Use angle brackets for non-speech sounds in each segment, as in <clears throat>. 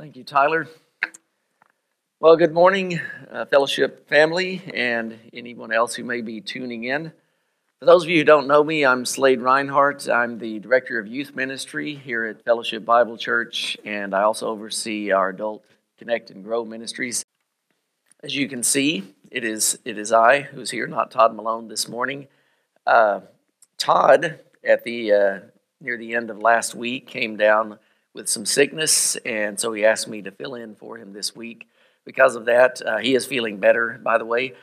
Thank you, Tyler. Well, good morning, uh, fellowship family, and anyone else who may be tuning in. For those of you who don't know me, I'm Slade Reinhardt. I'm the Director of Youth Ministry here at Fellowship Bible Church, and I also oversee our Adult Connect and Grow ministries. As you can see, it is, it is I who's here, not Todd Malone this morning. Uh, Todd, at the uh, near the end of last week, came down with some sickness, and so he asked me to fill in for him this week. Because of that, uh, he is feeling better, by the way.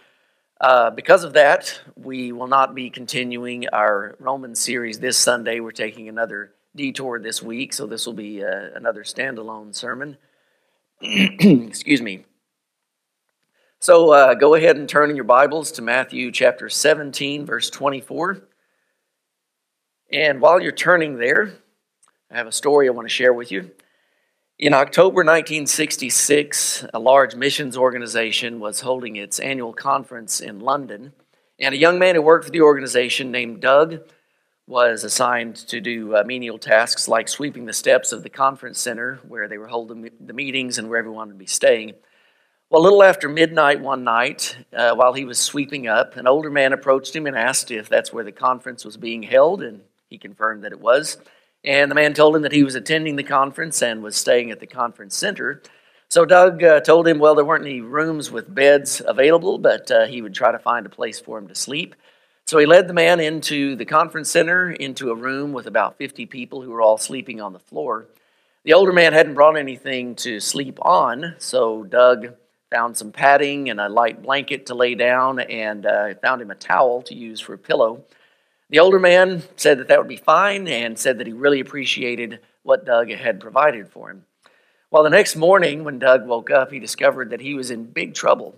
Uh, because of that, we will not be continuing our Roman series this Sunday. We're taking another detour this week, so this will be uh, another standalone sermon. <clears throat> Excuse me. So uh, go ahead and turn in your Bibles to Matthew chapter 17, verse 24. And while you're turning there, I have a story I want to share with you. In October 1966, a large missions organization was holding its annual conference in London, and a young man who worked for the organization named Doug was assigned to do uh, menial tasks like sweeping the steps of the conference center where they were holding the meetings and where everyone would be staying. Well, a little after midnight one night, uh, while he was sweeping up, an older man approached him and asked if that's where the conference was being held, and he confirmed that it was. And the man told him that he was attending the conference and was staying at the conference center. So Doug uh, told him, well, there weren't any rooms with beds available, but uh, he would try to find a place for him to sleep. So he led the man into the conference center, into a room with about 50 people who were all sleeping on the floor. The older man hadn't brought anything to sleep on, so Doug found some padding and a light blanket to lay down and uh, found him a towel to use for a pillow. The older man said that that would be fine and said that he really appreciated what Doug had provided for him. Well, the next morning, when Doug woke up, he discovered that he was in big trouble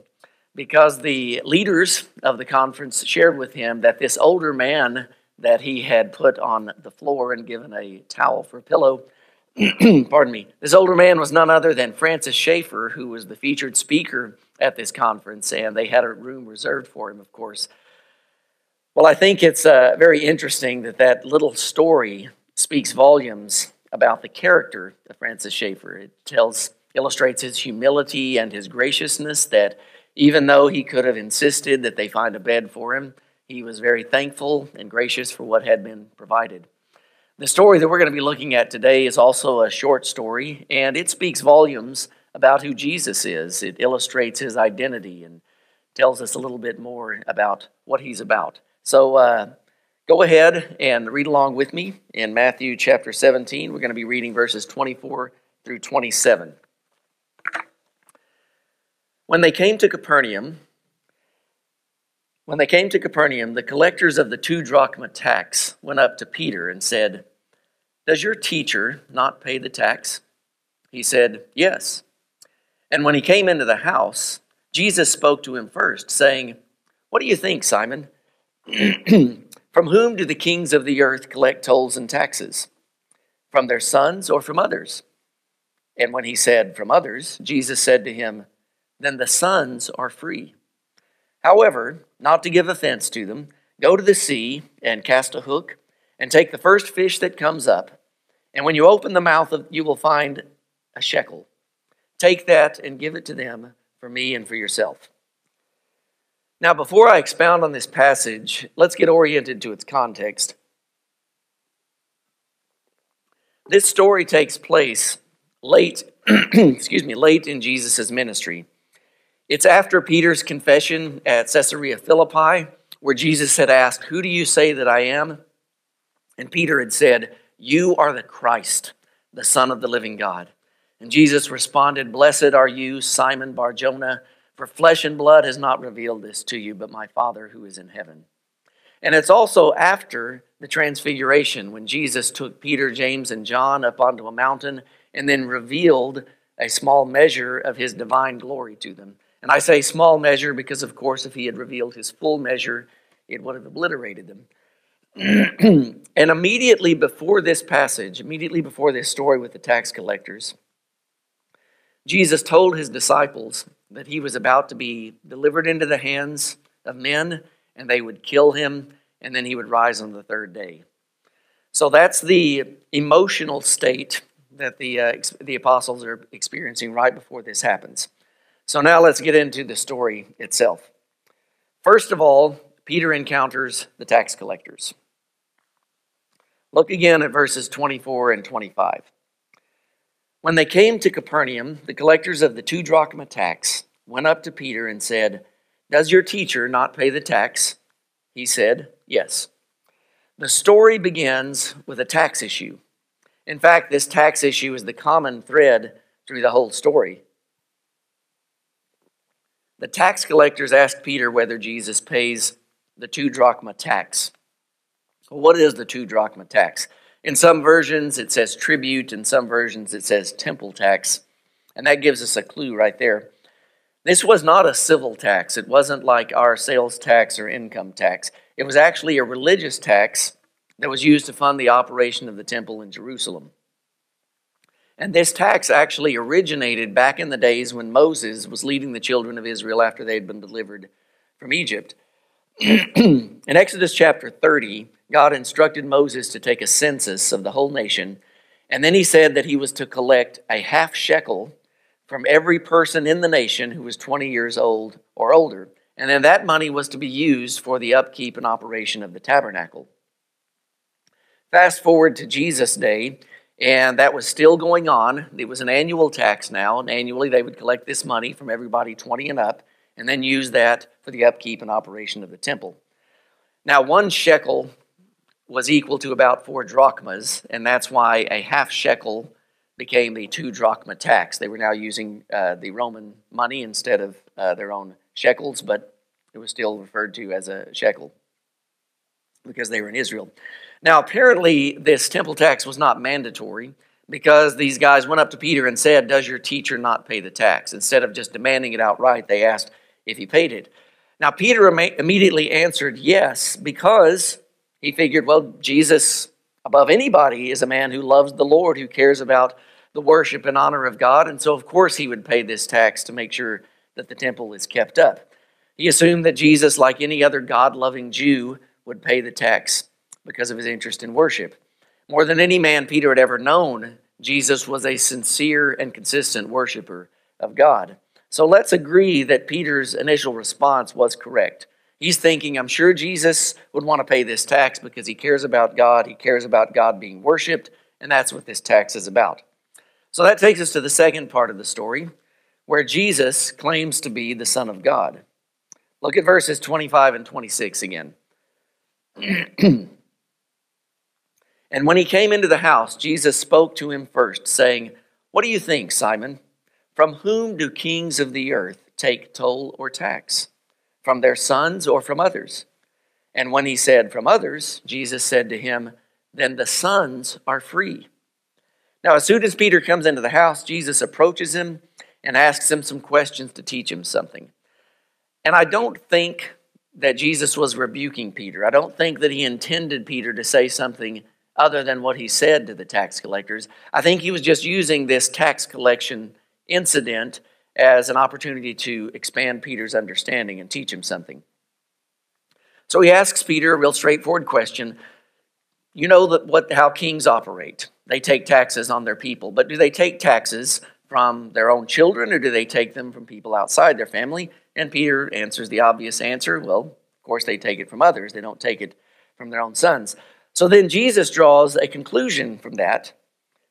because the leaders of the conference shared with him that this older man that he had put on the floor and given a towel for a pillow, <clears throat> pardon me, this older man was none other than Francis Schaeffer, who was the featured speaker at this conference, and they had a room reserved for him, of course. Well, I think it's uh, very interesting that that little story speaks volumes about the character of Francis Schaeffer. It tells, illustrates his humility and his graciousness. That even though he could have insisted that they find a bed for him, he was very thankful and gracious for what had been provided. The story that we're going to be looking at today is also a short story, and it speaks volumes about who Jesus is. It illustrates his identity and tells us a little bit more about what he's about. So uh, go ahead and read along with me in Matthew chapter 17. We're going to be reading verses 24 through 27. When they came to Capernaum, when they came to Capernaum, the collectors of the two drachma tax went up to Peter and said, Does your teacher not pay the tax? He said, Yes. And when he came into the house, Jesus spoke to him first, saying, What do you think, Simon? From whom do the kings of the earth collect tolls and taxes? From their sons or from others? And when he said, From others, Jesus said to him, Then the sons are free. However, not to give offense to them, go to the sea and cast a hook and take the first fish that comes up. And when you open the mouth, of, you will find a shekel. Take that and give it to them for me and for yourself. Now, before I expound on this passage, let's get oriented to its context. This story takes place late, <clears throat> excuse me, late in Jesus' ministry. It's after Peter's confession at Caesarea Philippi, where Jesus had asked, Who do you say that I am? And Peter had said, You are the Christ, the Son of the living God. And Jesus responded, Blessed are you, Simon Barjona for flesh and blood has not revealed this to you, but my Father who is in heaven. And it's also after the transfiguration when Jesus took Peter, James, and John up onto a mountain and then revealed a small measure of his divine glory to them. And I say small measure because, of course, if he had revealed his full measure, it would have obliterated them. <clears throat> and immediately before this passage, immediately before this story with the tax collectors, Jesus told his disciples that he was about to be delivered into the hands of men and they would kill him and then he would rise on the third day. So that's the emotional state that the, uh, the apostles are experiencing right before this happens. So now let's get into the story itself. First of all, Peter encounters the tax collectors. Look again at verses 24 and 25. When they came to Capernaum, the collectors of the two drachma tax went up to Peter and said, Does your teacher not pay the tax? He said, Yes. The story begins with a tax issue. In fact, this tax issue is the common thread through the whole story. The tax collectors asked Peter whether Jesus pays the two drachma tax. Well, What is the two drachma tax? In some versions, it says tribute. In some versions, it says temple tax. And that gives us a clue right there. This was not a civil tax. It wasn't like our sales tax or income tax. It was actually a religious tax that was used to fund the operation of the temple in Jerusalem. And this tax actually originated back in the days when Moses was leading the children of Israel after they had been delivered from Egypt. <clears throat> in Exodus chapter 30, God instructed Moses to take a census of the whole nation, and then he said that he was to collect a half shekel from every person in the nation who was 20 years old or older. And then that money was to be used for the upkeep and operation of the tabernacle. Fast forward to Jesus' day, and that was still going on. It was an annual tax now, and annually they would collect this money from everybody 20 and up, and then use that for the upkeep and operation of the temple. Now, one shekel was equal to about four drachmas, and that's why a half shekel became the two drachma tax. They were now using uh, the Roman money instead of uh, their own shekels, but it was still referred to as a shekel because they were in Israel. Now, apparently, this temple tax was not mandatory because these guys went up to Peter and said, Does your teacher not pay the tax? Instead of just demanding it outright, they asked if he paid it. Now, Peter immediately answered yes because he figured, well, Jesus, above anybody, is a man who loves the Lord, who cares about the worship and honor of God. And so, of course, he would pay this tax to make sure that the temple is kept up. He assumed that Jesus, like any other God loving Jew, would pay the tax because of his interest in worship. More than any man Peter had ever known, Jesus was a sincere and consistent worshiper of God. So let's agree that Peter's initial response was correct. He's thinking, I'm sure Jesus would want to pay this tax because he cares about God, he cares about God being worshiped, and that's what this tax is about. So that takes us to the second part of the story, where Jesus claims to be the Son of God. Look at verses 25 and 26 again. <clears throat> and when he came into the house, Jesus spoke to him first, saying, What do you think, Simon? From whom do kings of the earth take toll or tax? From their sons or from others? And when he said, From others, Jesus said to him, Then the sons are free. Now, as soon as Peter comes into the house, Jesus approaches him and asks him some questions to teach him something. And I don't think that Jesus was rebuking Peter. I don't think that he intended Peter to say something other than what he said to the tax collectors. I think he was just using this tax collection incident as an opportunity to expand Peter's understanding and teach him something. So he asks Peter a real straightforward question. You know that what how kings operate. They take taxes on their people, but do they take taxes from their own children or do they take them from people outside their family? And Peter answers the obvious answer, well, of course they take it from others. They don't take it from their own sons. So then Jesus draws a conclusion from that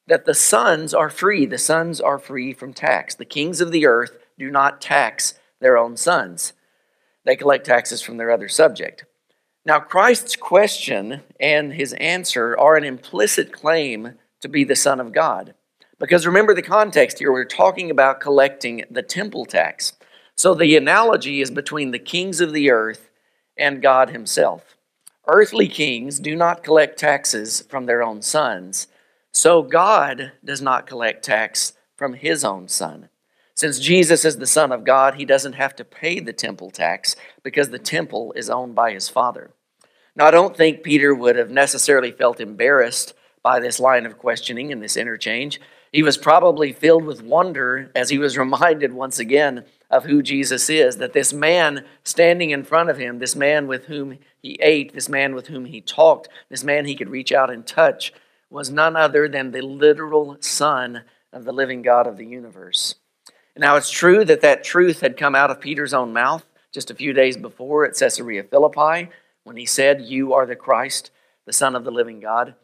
that the sons are free. The sons are free from tax. The kings of the earth do not tax their own sons, they collect taxes from their other subject. Now, Christ's question and his answer are an implicit claim to be the Son of God. Because remember the context here, we're talking about collecting the temple tax. So the analogy is between the kings of the earth and God himself. Earthly kings do not collect taxes from their own sons, so God does not collect tax from his own son. Since Jesus is the Son of God, he doesn't have to pay the temple tax because the temple is owned by his Father. Now, I don't think Peter would have necessarily felt embarrassed by this line of questioning and this interchange. He was probably filled with wonder as he was <laughs> reminded once again of who Jesus is, that this man standing in front of him, this man with whom he ate, this man with whom he talked, this man he could reach out and touch, was none other than the literal Son of the living God of the universe. Now, it's true that that truth had come out of Peter's own mouth just a few days before at Caesarea Philippi when he said, You are the Christ, the Son of the living God.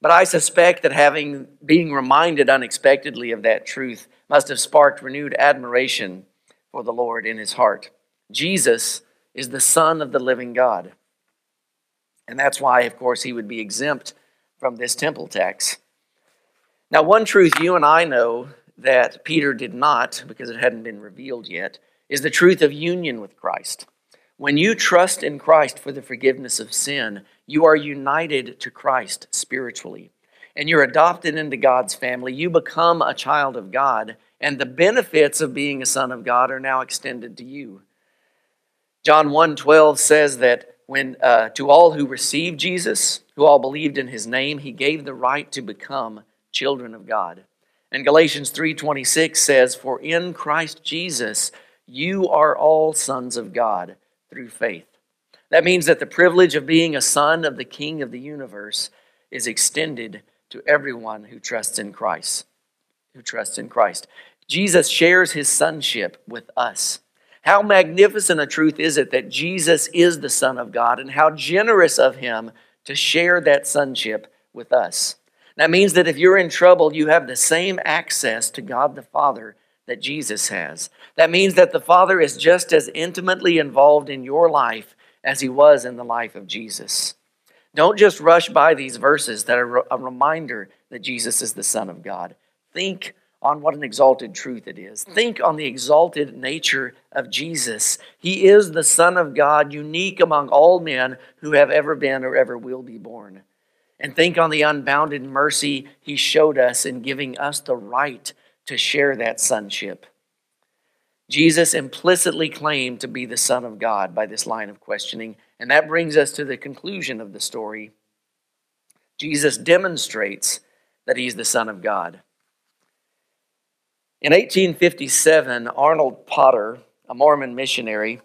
But I suspect that having being reminded unexpectedly of that truth must have sparked renewed admiration for the Lord in his heart. Jesus is the Son of the living God. And that's why, of course, he would be exempt from this temple tax. Now, one truth you and I know that Peter did not, because it hadn't been revealed yet, is the truth of union with Christ. When you trust in Christ for the forgiveness of sin, you are united to Christ spiritually. And you're adopted into God's family. You become a child of God, and the benefits of being a son of God are now extended to you. John 1:12 says that when uh, to all who received Jesus, who all believed in his name, he gave the right to become children of God. And Galatians 3:26 says, "For in Christ Jesus you are all sons of God through faith." That means that the privilege of being a son of the King of the universe is extended to everyone who trusts in Christ. Who trusts in Christ. Jesus shares his sonship with us. How magnificent a truth is it that Jesus is the Son of God and how generous of him to share that sonship with us. That means that if you're in trouble, you have the same access to God the Father that Jesus has. That means that the Father is just as intimately involved in your life as he was in the life of Jesus. Don't just rush by these verses that are a reminder that Jesus is the Son of God. Think on what an exalted truth it is. Think on the exalted nature of Jesus. He is the Son of God, unique among all men who have ever been or ever will be born and think on the unbounded mercy he showed us in giving us the right to share that sonship. Jesus implicitly claimed to be the Son of God by this line of questioning, and that brings us to the conclusion of the story. Jesus demonstrates that he's the Son of God. In 1857, Arnold Potter, a Mormon missionary,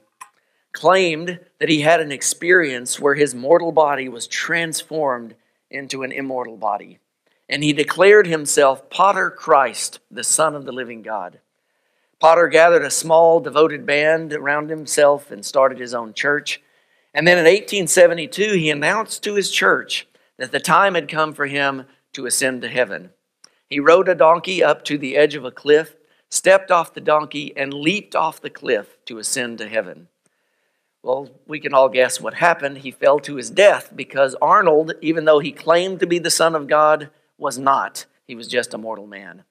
claimed that he had an experience where his mortal body was transformed into an immortal body. And he declared himself Potter Christ, the Son of the living God. Potter gathered a small, devoted band around himself and started his own church. And then in 1872, he announced to his church that the time had come for him to ascend to heaven. He rode a donkey up to the edge of a cliff, stepped off the donkey, and leaped off the cliff to ascend to heaven. Well, we can all guess what happened. He fell to his death because Arnold, even though he claimed to be the Son of God, was not. He was just a mortal man.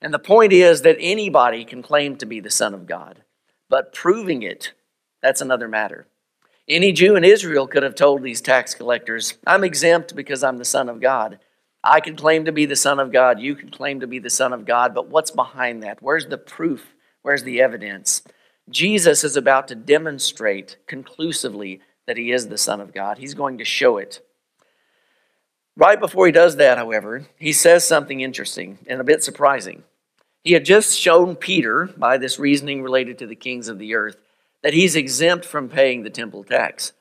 And the point is that anybody can claim to be the Son of God, but proving it, that's another matter. Any Jew in Israel could have told these tax collectors, I'm exempt because I'm the Son of God. I can claim to be the Son of God. You can claim to be the Son of God, but what's behind that? Where's the proof? Where's the evidence? Jesus is about to demonstrate conclusively that he is the Son of God. He's going to show it. Right before he does that, however, he says something interesting and a bit surprising. He had just shown Peter, by this reasoning related to the kings of the earth, that he's exempt from paying the temple tax.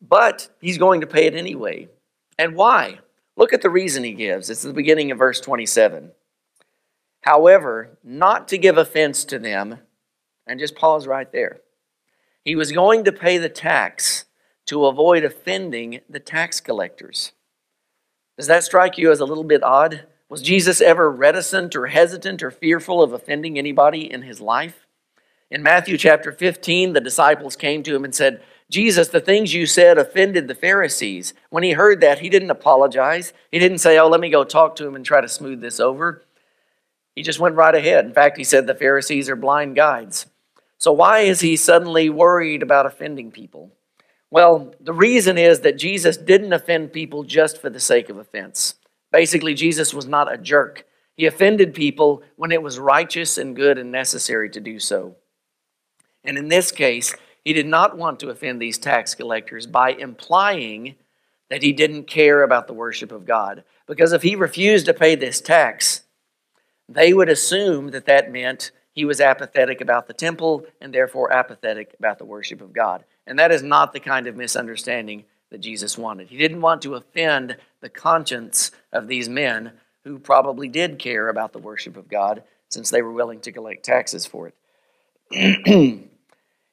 But he's going to pay it anyway. And why? Look at the reason he gives. It's the beginning of verse 27. However, not to give offense to them, and just pause right there. He was going to pay the tax to avoid offending the tax collectors. Does that strike you as a little bit odd? Was Jesus ever reticent or hesitant or fearful of offending anybody in his life? In Matthew chapter 15, the disciples came to him and said, Jesus, the things you said offended the Pharisees. When he heard that, he didn't apologize. He didn't say, Oh, let me go talk to him and try to smooth this over. He just went right ahead. In fact, he said the Pharisees are blind guides. So, why is he suddenly worried about offending people? Well, the reason is that Jesus didn't offend people just for the sake of offense. Basically, Jesus was not a jerk. He offended people when it was righteous and good and necessary to do so. And in this case, he did not want to offend these tax collectors by implying that he didn't care about the worship of God. Because if he refused to pay this tax, they would assume that that meant he was apathetic about the temple and therefore apathetic about the worship of God. And that is not the kind of misunderstanding that Jesus wanted. He didn't want to offend the conscience of these men who probably did care about the worship of God since they were willing to collect taxes for it. <clears throat>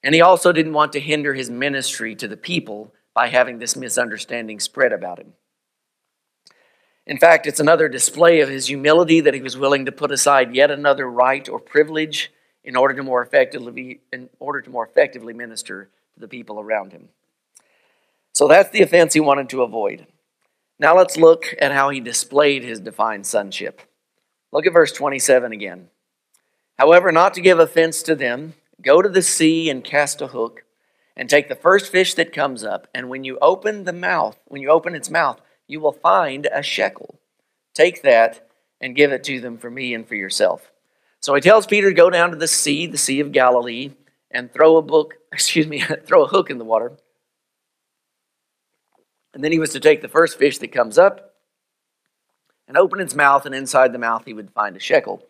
and he also didn't want to hinder his ministry to the people by having this misunderstanding spread about him. In fact, it's another display of his humility that he was willing to put aside yet another right or privilege in order to more effectively in order to more effectively minister to the people around him. So that's the offense he wanted to avoid. Now let's look at how he displayed his divine sonship. Look at verse 27 again. However, not to give offense to them, go to the sea and cast a hook and take the first fish that comes up, and when you open the mouth, when you open its mouth, you will find a shekel. Take that and give it to them for me and for yourself. So he tells Peter to go down to the sea, the Sea of Galilee, and throw a book, <laughs> excuse me, <laughs> throw a hook in the water. And then he was to take the first fish that comes up and open its mouth, and inside the mouth he would find a shekel.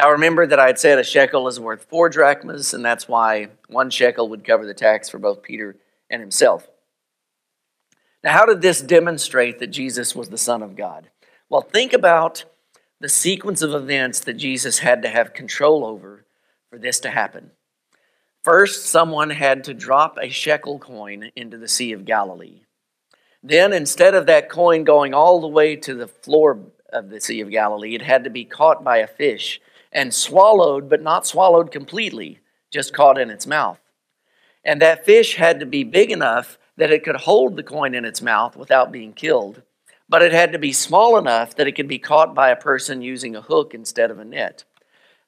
Now remember that I had said a shekel is worth four drachmas, and that's why one shekel would cover the tax for both Peter and himself. Now, how did this demonstrate that Jesus was the Son of God? Well, think about the sequence of events that Jesus had to have control over for this to happen. First, someone had to drop a shekel coin into the Sea of Galilee. Then, instead of that coin going all the way to the floor of the Sea of Galilee, it had to be caught by a fish and swallowed, but not swallowed completely, just caught in its mouth. And that fish had to be big enough that it could hold the coin in its mouth without being killed, but it had to be small enough that it could be caught by a person using a hook instead of a net.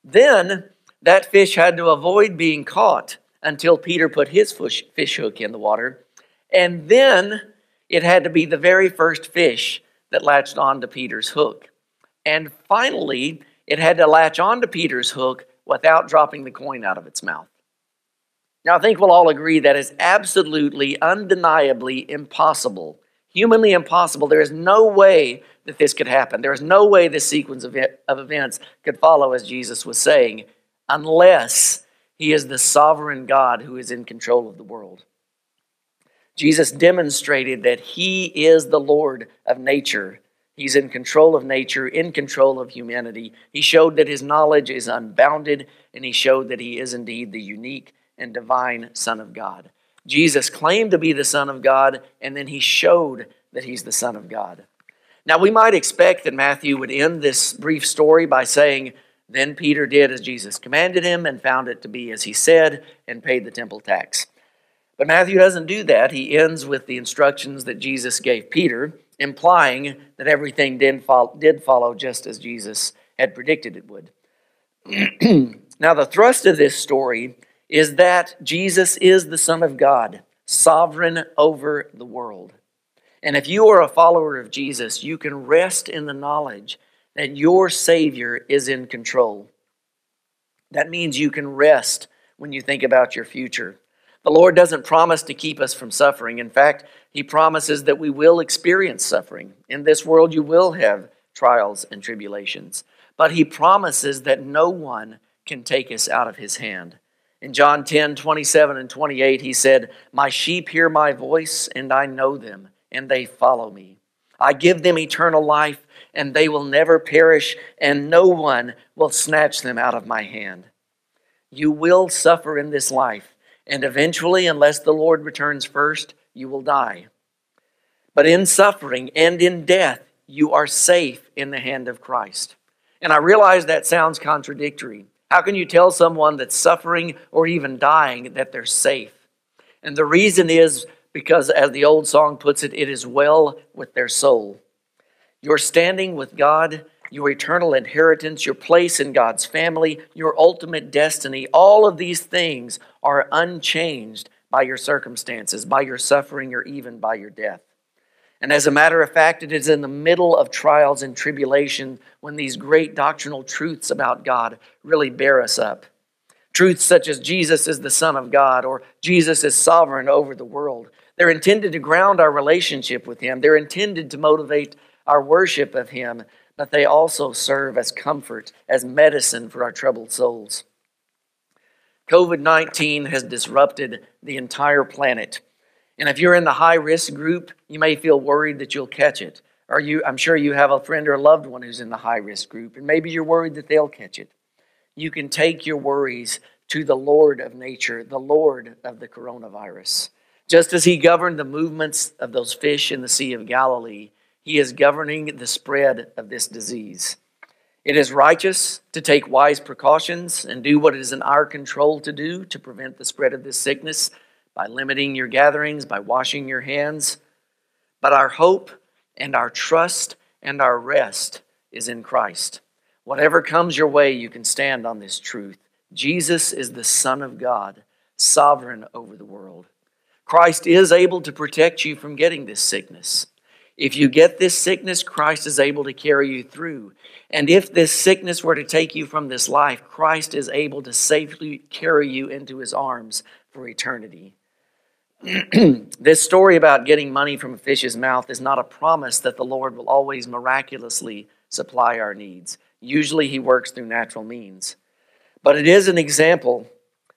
Then that fish had to avoid being caught until Peter put his fish, hook in the water, and then it had to be the very first fish that latched onto Peter's hook. And finally, it had to latch onto Peter's hook without dropping the coin out of its mouth. Now, I think we'll all agree that is absolutely, undeniably impossible. Humanly impossible. There is no way that this could happen. There is no way this sequence of, of events could follow as Jesus was saying, unless he is the sovereign God who is in control of the world. Jesus demonstrated that he is the Lord of nature. He's in control of nature, in control of humanity. He showed that his knowledge is unbounded, and he showed that he is indeed the unique and divine Son of God. Jesus claimed to be the Son of God, and then he showed that he's the Son of God. Now, we might expect that Matthew would end this brief story by saying, Then Peter did as Jesus commanded him and found it to be as he said and paid the temple tax. But Matthew doesn't do that. He ends with the instructions that Jesus gave Peter, implying that everything did follow just as Jesus had predicted it would. <clears throat> now, the thrust of this story is that Jesus is the Son of God, sovereign over the world. And if you are a follower of Jesus, you can rest in the knowledge that your Savior is in control. That means you can rest when you think about your future. The Lord doesn't promise to keep us from suffering. In fact, He promises that we will experience suffering. In this world, you will have trials and tribulations. But He promises that no one can take us out of His hand. In John 10 27 and 28, he said, My sheep hear my voice, and I know them, and they follow me. I give them eternal life, and they will never perish, and no one will snatch them out of my hand. You will suffer in this life, and eventually, unless the Lord returns first, you will die. But in suffering and in death, you are safe in the hand of Christ. And I realize that sounds contradictory. How can you tell someone that's suffering or even dying that they're safe? And the reason is because, as the old song puts it, it is well with their soul. You're standing with God, your eternal inheritance, your place in God's family, your ultimate destiny, all of these things are unchanged by your circumstances, by your suffering, or even by your death. And as a matter of fact, it is in the middle of trials and tribulation when these great doctrinal truths about God really bear us up. Truths such as Jesus is the Son of God or Jesus is sovereign over the world. They're intended to ground our relationship with Him, they're intended to motivate our worship of Him, but they also serve as comfort, as medicine for our troubled souls. COVID 19 has disrupted the entire planet. And if you're in the high risk group, you may feel worried that you'll catch it. Or you, I'm sure you have a friend or a loved one who's in the high risk group, and maybe you're worried that they'll catch it. You can take your worries to the Lord of nature, the Lord of the coronavirus. Just as he governed the movements of those fish in the Sea of Galilee, he is governing the spread of this disease. It is righteous to take wise precautions and do what is in our control to do to prevent the spread of this sickness by limiting your gatherings, by washing your hands. But our hope and our trust and our rest is in Christ. Whatever comes your way, you can stand on this truth. Jesus is the Son of God, sovereign over the world. Christ is able to protect you from getting this sickness. If you get this sickness, Christ is able to carry you through. And if this sickness were to take you from this life, Christ is able to safely carry you into his arms for eternity. <clears throat> this story about getting money from a fish's mouth is not a promise that the Lord will always miraculously supply our needs. Usually, he works through natural means. But it is an example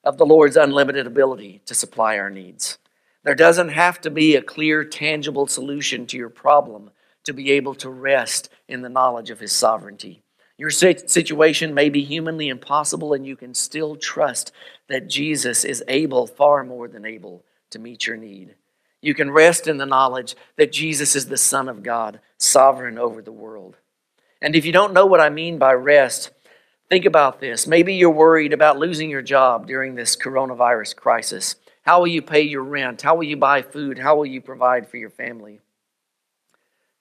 of the Lord's unlimited ability to supply our needs. There doesn't have to be a clear, tangible solution to your problem to be able to rest in the knowledge of His sovereignty. Your situation may be humanly impossible, and you can still trust that Jesus is able, far more than able, to meet your need. You can rest in the knowledge that Jesus is the Son of God, sovereign over the world. And if you don't know what I mean by rest, think about this. Maybe you're worried about losing your job during this coronavirus crisis. How will you pay your rent? How will you buy food? How will you provide for your family?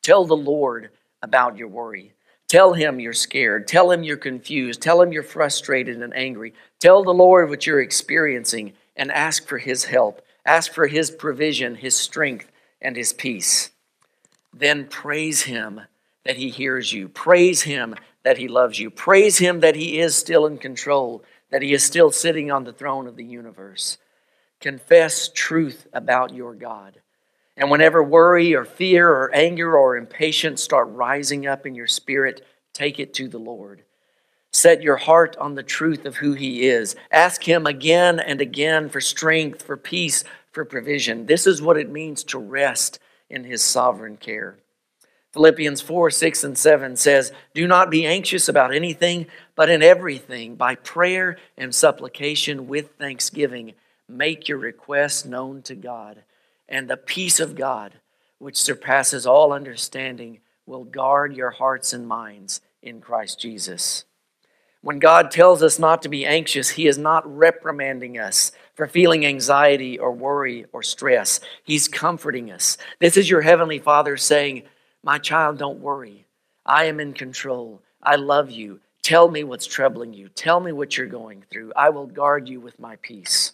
Tell the Lord about your worry. Tell him you're scared. Tell him you're confused. Tell him you're frustrated and angry. Tell the Lord what you're experiencing and ask for his help. Ask for his provision, his strength, and his peace. Then praise him that he hears you. Praise him that he loves you. Praise him that he is still in control, that he is still sitting on the throne of the universe. Confess truth about your God. And whenever worry or fear or anger or impatience start rising up in your spirit, take it to the Lord. Set your heart on the truth of who He is. Ask Him again and again for strength, for peace, for provision. This is what it means to rest in His sovereign care. Philippians 4 6 and 7 says, Do not be anxious about anything, but in everything, by prayer and supplication with thanksgiving make your requests known to God, and the peace of God, which surpasses all understanding, will guard your hearts and minds in Christ Jesus. When God tells us not to be anxious, He is not reprimanding us for feeling anxiety or worry or stress. He's comforting us. This is your Heavenly Father saying, My child, don't worry. I am in control. I love you. Tell me what's troubling you. Tell me what you're going through. I will guard you with my peace.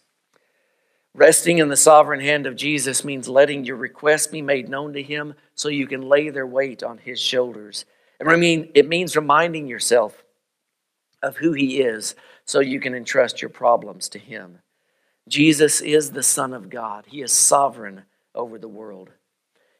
Resting in the sovereign hand of Jesus means letting your requests be made known to Him so you can lay their weight on His shoulders. I mean, it means reminding yourself of who He is so you can entrust your problems to Him. Jesus is the Son of God, He is sovereign over the world.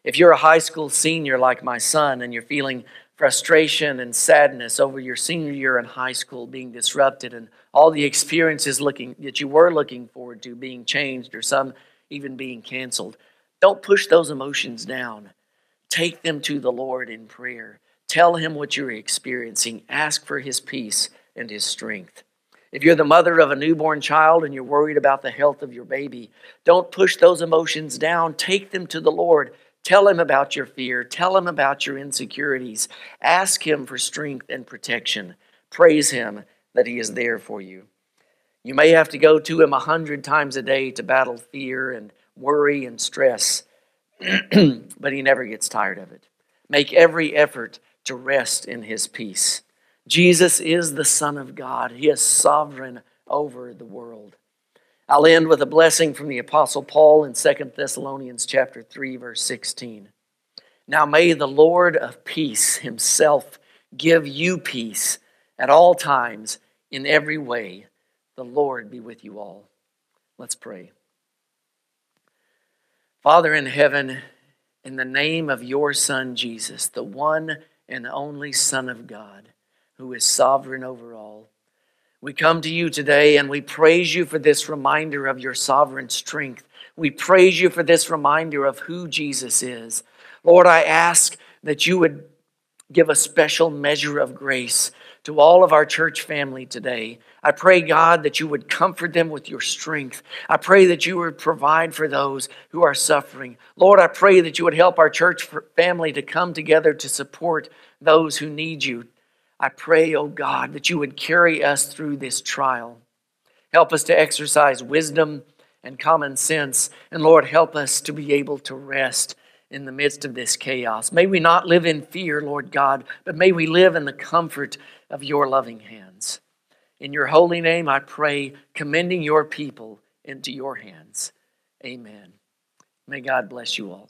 If you're a high school senior like my son and you're feeling frustration and sadness over your senior year in high school being disrupted and all the experiences looking that you were looking forward to being changed or some even being canceled. Don't push those emotions down. Take them to the Lord in prayer. Tell him what you're experiencing. Ask for his peace and his strength. If you're the mother of a newborn child and you're worried about the health of your baby, don't push those emotions down. Take them to the Lord. Tell him about your fear. Tell him about your insecurities. Ask him for strength and protection. Praise him that he is there for you. You may have to go to him a hundred times a day to battle fear and worry and stress, <clears throat> but he never gets tired of it. Make every effort to rest in his peace. Jesus is the Son of God, he is sovereign over the world. I'll end with a blessing from the apostle Paul in 2 Thessalonians chapter 3 verse 16. Now may the Lord of peace himself give you peace at all times in every way. The Lord be with you all. Let's pray. Father in heaven, in the name of your Son Jesus, the one and only Son of God, who is sovereign over all, we come to you today and we praise you for this reminder of your sovereign strength. We praise you for this reminder of who Jesus is. Lord, I ask that you would give a special measure of grace to all of our church family today. I pray, God, that you would comfort them with your strength. I pray that you would provide for those who are suffering. Lord, I pray that you would help our church family to come together to support those who need you. I pray, oh God, that you would carry us through this trial. Help us to exercise wisdom and common sense. And Lord, help us to be able to rest in the midst of this chaos. May we not live in fear, Lord God, but may we live in the comfort of your loving hands. In your holy name, I pray, commending your people into your hands. Amen. May God bless you all.